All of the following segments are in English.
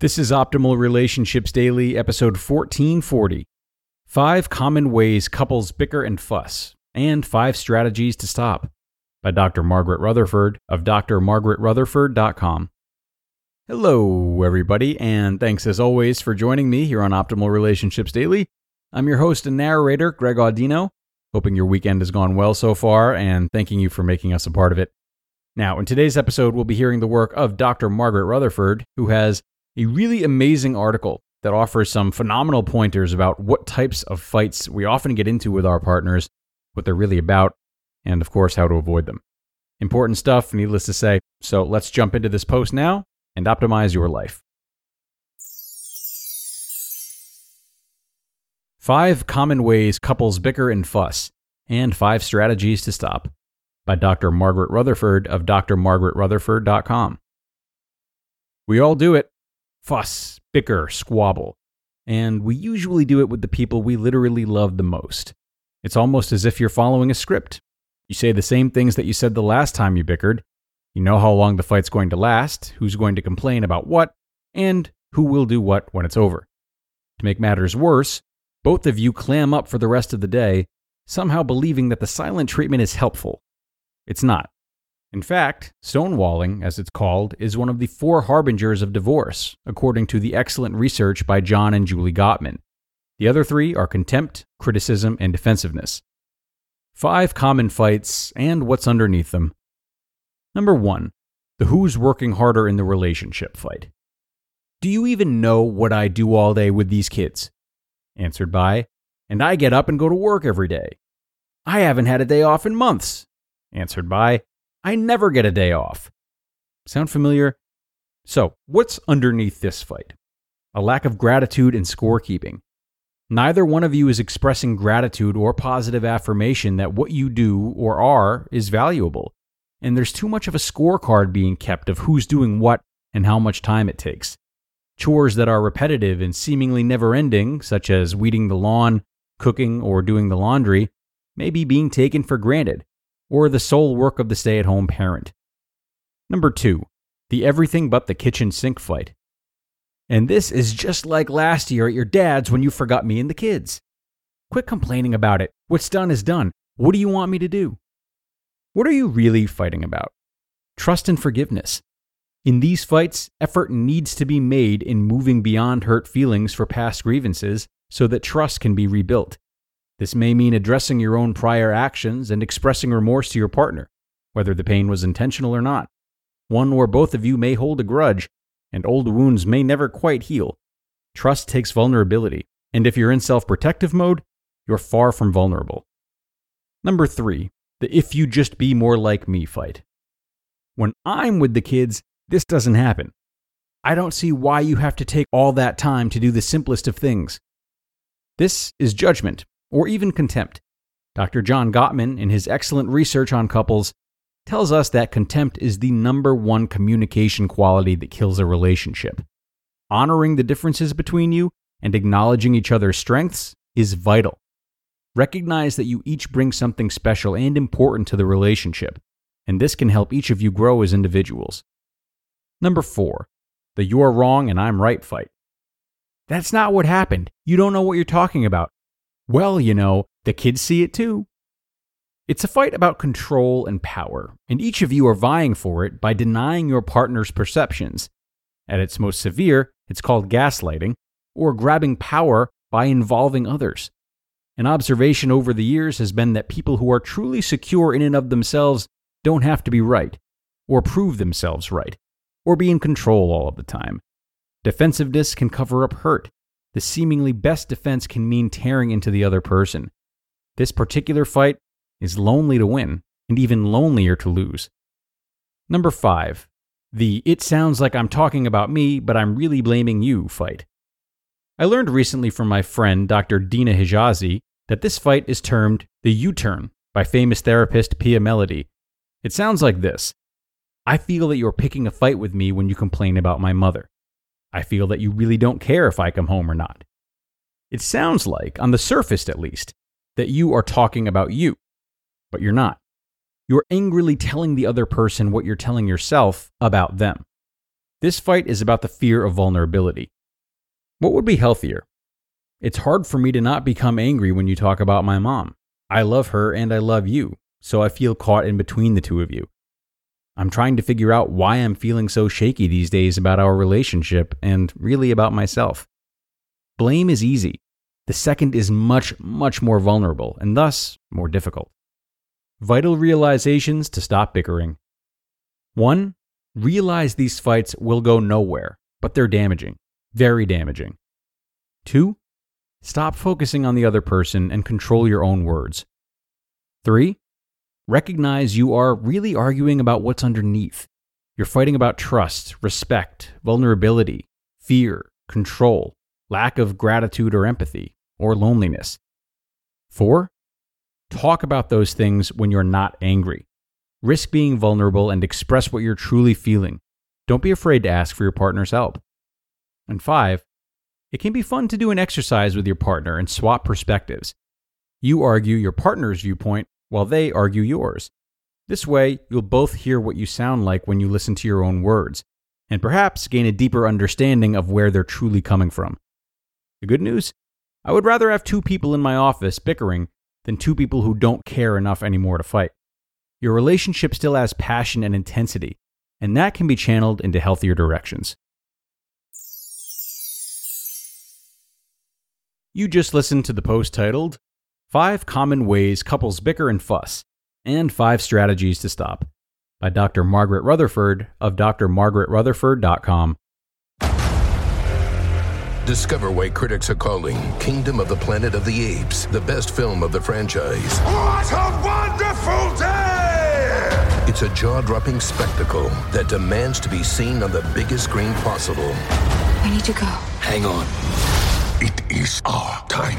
This is Optimal Relationships Daily, episode 1440. Five Common Ways Couples Bicker and Fuss, and Five Strategies to Stop, by Dr. Margaret Rutherford of drmargaretrutherford.com. Hello, everybody, and thanks as always for joining me here on Optimal Relationships Daily. I'm your host and narrator, Greg Audino. Hoping your weekend has gone well so far, and thanking you for making us a part of it. Now, in today's episode, we'll be hearing the work of Dr. Margaret Rutherford, who has a really amazing article that offers some phenomenal pointers about what types of fights we often get into with our partners, what they're really about, and of course, how to avoid them. Important stuff, needless to say. So let's jump into this post now and optimize your life. Five Common Ways Couples Bicker and Fuss, and Five Strategies to Stop, by Dr. Margaret Rutherford of drmargaretrutherford.com. We all do it fuss, bicker, squabble. And we usually do it with the people we literally love the most. It's almost as if you're following a script. You say the same things that you said the last time you bickered. You know how long the fight's going to last, who's going to complain about what, and who will do what when it's over. To make matters worse, both of you clam up for the rest of the day, somehow believing that the silent treatment is helpful. It's not. In fact, stonewalling, as it's called, is one of the four harbingers of divorce, according to the excellent research by John and Julie Gottman. The other three are contempt, criticism, and defensiveness. Five common fights and what's underneath them. Number one, the who's working harder in the relationship fight. Do you even know what I do all day with these kids? Answered by, and I get up and go to work every day. I haven't had a day off in months. Answered by, I never get a day off. Sound familiar? So, what's underneath this fight? A lack of gratitude and scorekeeping. Neither one of you is expressing gratitude or positive affirmation that what you do or are is valuable. And there's too much of a scorecard being kept of who's doing what and how much time it takes. Chores that are repetitive and seemingly never ending, such as weeding the lawn, cooking, or doing the laundry, may be being taken for granted or the sole work of the stay at home parent. Number two, the everything but the kitchen sink fight. And this is just like last year at your dad's when you forgot me and the kids. Quit complaining about it. What's done is done. What do you want me to do? What are you really fighting about? Trust and forgiveness. In these fights, effort needs to be made in moving beyond hurt feelings for past grievances so that trust can be rebuilt. This may mean addressing your own prior actions and expressing remorse to your partner, whether the pain was intentional or not. One or both of you may hold a grudge, and old wounds may never quite heal. Trust takes vulnerability, and if you're in self protective mode, you're far from vulnerable. Number three, the if you just be more like me fight. When I'm with the kids, this doesn't happen. I don't see why you have to take all that time to do the simplest of things. This is judgment, or even contempt. Dr. John Gottman, in his excellent research on couples, tells us that contempt is the number one communication quality that kills a relationship. Honoring the differences between you and acknowledging each other's strengths is vital. Recognize that you each bring something special and important to the relationship, and this can help each of you grow as individuals. Number four, the you're wrong and I'm right fight. That's not what happened. You don't know what you're talking about. Well, you know, the kids see it too. It's a fight about control and power, and each of you are vying for it by denying your partner's perceptions. At its most severe, It's called gaslighting, or grabbing power by involving others. An observation over the years has been that people who are truly secure in and of themselves don't have to be right, or prove themselves right, or be in control all of the time. Defensiveness can cover up hurt. The seemingly best defense can mean tearing into the other person. This particular fight is lonely to win and even lonelier to lose. Number five, the it sounds like I'm talking about me, but I'm really blaming you fight. I learned recently from my friend, Dr. Dina Hijazi, that this fight is termed the U turn by famous therapist Pia Mellody. It sounds like this I feel that you're picking a fight with me when you complain about my mother. I feel that you really don't care if I come home or not. It sounds like, on the surface at least, that you are talking about you, but you're not. You're angrily telling the other person what you're telling yourself about them. This fight is about the fear of vulnerability. What would be healthier? It's hard for me to not become angry when you talk about my mom. I love her and I love you, so I feel caught in between the two of you. I'm trying to figure out why I'm feeling so shaky these days about our relationship and really about myself. Blame is easy. The second is much, much more vulnerable and thus more difficult. Vital realizations to stop bickering. 1. Realize these fights will go nowhere, but they're damaging, very damaging. 2. Stop focusing on the other person and control your own words. 3 recognize you are really arguing about what's underneath. You're fighting about trust, respect, vulnerability, fear, control, lack of gratitude or empathy, or loneliness. Four, talk about those things when you're not angry. Risk being vulnerable and express what you're truly feeling. Don't be afraid to ask for your partner's help. And five, it can be fun to do an exercise with your partner and swap perspectives. You argue your partner's viewpoint while they argue yours. This way, you'll both hear what you sound like when you listen to your own words, and perhaps gain a deeper understanding of where they're truly coming from. The good news? I would rather have two people in my office bickering than two people who don't care enough anymore to fight. Your relationship still has passion and intensity, and that can be channeled into healthier directions. You just listened to the post titled Five Common Ways Couples Bicker and Fuss, and Five Strategies to Stop by Dr. Margaret Rutherford of drmargaretrutherford.com. Discover why critics are calling Kingdom of the Planet of the Apes the best film of the franchise. What a wonderful day! It's a jaw dropping spectacle that demands to be seen on the biggest screen possible. I need to go. Hang on. It is our time.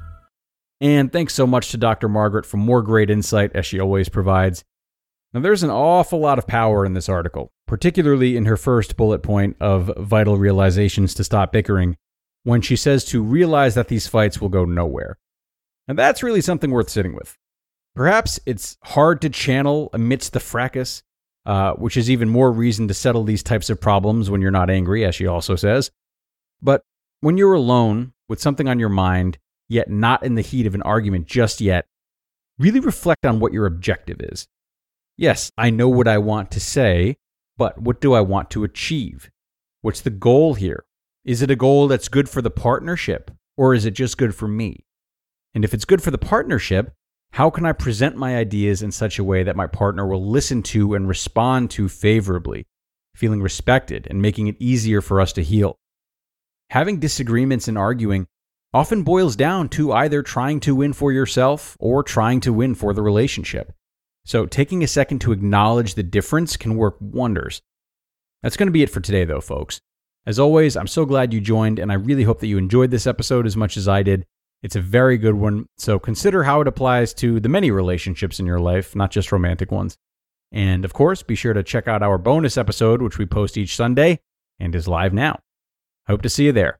And thanks so much to Dr. Margaret for more great insight as she always provides. Now, there's an awful lot of power in this article, particularly in her first bullet point of vital realizations to stop bickering, when she says to realize that these fights will go nowhere. And that's really something worth sitting with. Perhaps it's hard to channel amidst the fracas, uh, which is even more reason to settle these types of problems when you're not angry, as she also says. But when you're alone with something on your mind, yet not in the heat of an argument just yet, really reflect on what your objective is. Yes, I know what I want to say, but what do I want to achieve? What's the goal here? Is it a goal that's good for the partnership, or is it just good for me? And if it's good for the partnership, how can I present my ideas in such a way that my partner will listen to and respond to favorably, feeling respected and making it easier for us to heal? Having disagreements and arguing often boils down to either trying to win for yourself or trying to win for the relationship. So, taking a second to acknowledge the difference can work wonders. That's going to be it for today, though, folks. As always, I'm so glad you joined, and I really hope that you enjoyed this episode as much as I did. It's a very good one, so consider how it applies to the many relationships in your life, not just romantic ones. And of course, be sure to check out our bonus episode, which we post each Sunday and is live now. Hope to see you there,